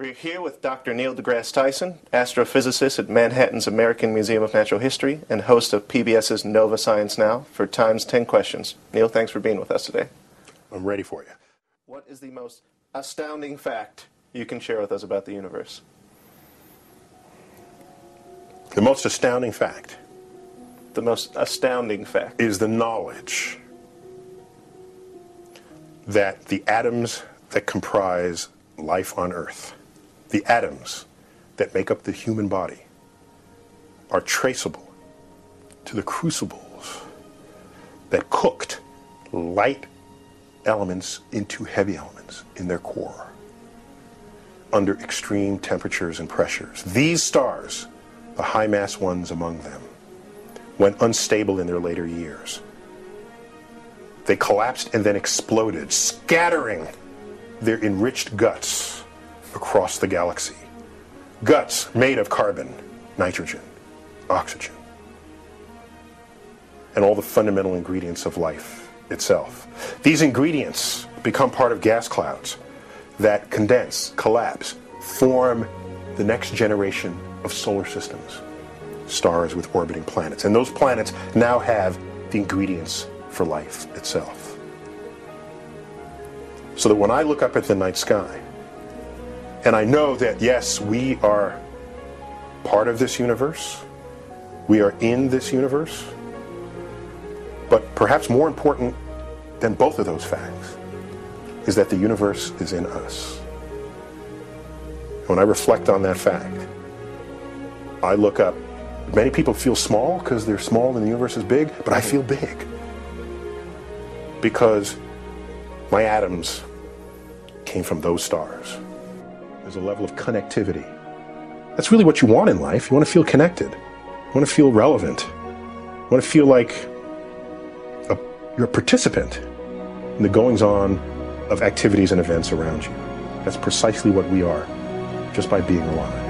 We're here with Dr. Neil deGrasse Tyson, astrophysicist at Manhattan's American Museum of Natural History and host of PBS's Nova Science Now for Time's 10 Questions. Neil, thanks for being with us today. I'm ready for you. What is the most astounding fact you can share with us about the universe? The most astounding fact The most astounding fact. is the knowledge that the atoms that comprise life on Earth, the atoms that make up the human body, are traceable to the crucibles that cooked light elements into heavy elements in their core under extreme temperatures and pressures. These stars, the high mass ones among them, went unstable in their later years. They collapsed and then exploded, scattering their enriched guts across the galaxy. Guts made of carbon, nitrogen, oxygen, and all the fundamental ingredients of life itself. These ingredients become part of gas clouds that condense, collapse, form the next generation of solar systems, stars with orbiting planets. And those planets now have the ingredients for life itself. So that when I look up at the night sky, and I know that, yes, we are part of this universe, we are in this universe, but perhaps more important than both of those facts is that the universe is in us. When I reflect on that fact, I look up. Many people feel small because they're small and the universe is big, but I feel big because my atoms came from those stars. There's a level of connectivity. That's really what you want in life. You want to feel connected. You want to feel relevant. You want to feel like a, you're a participant in the goings on of activities and events around you. That's precisely what we are, just by being alive.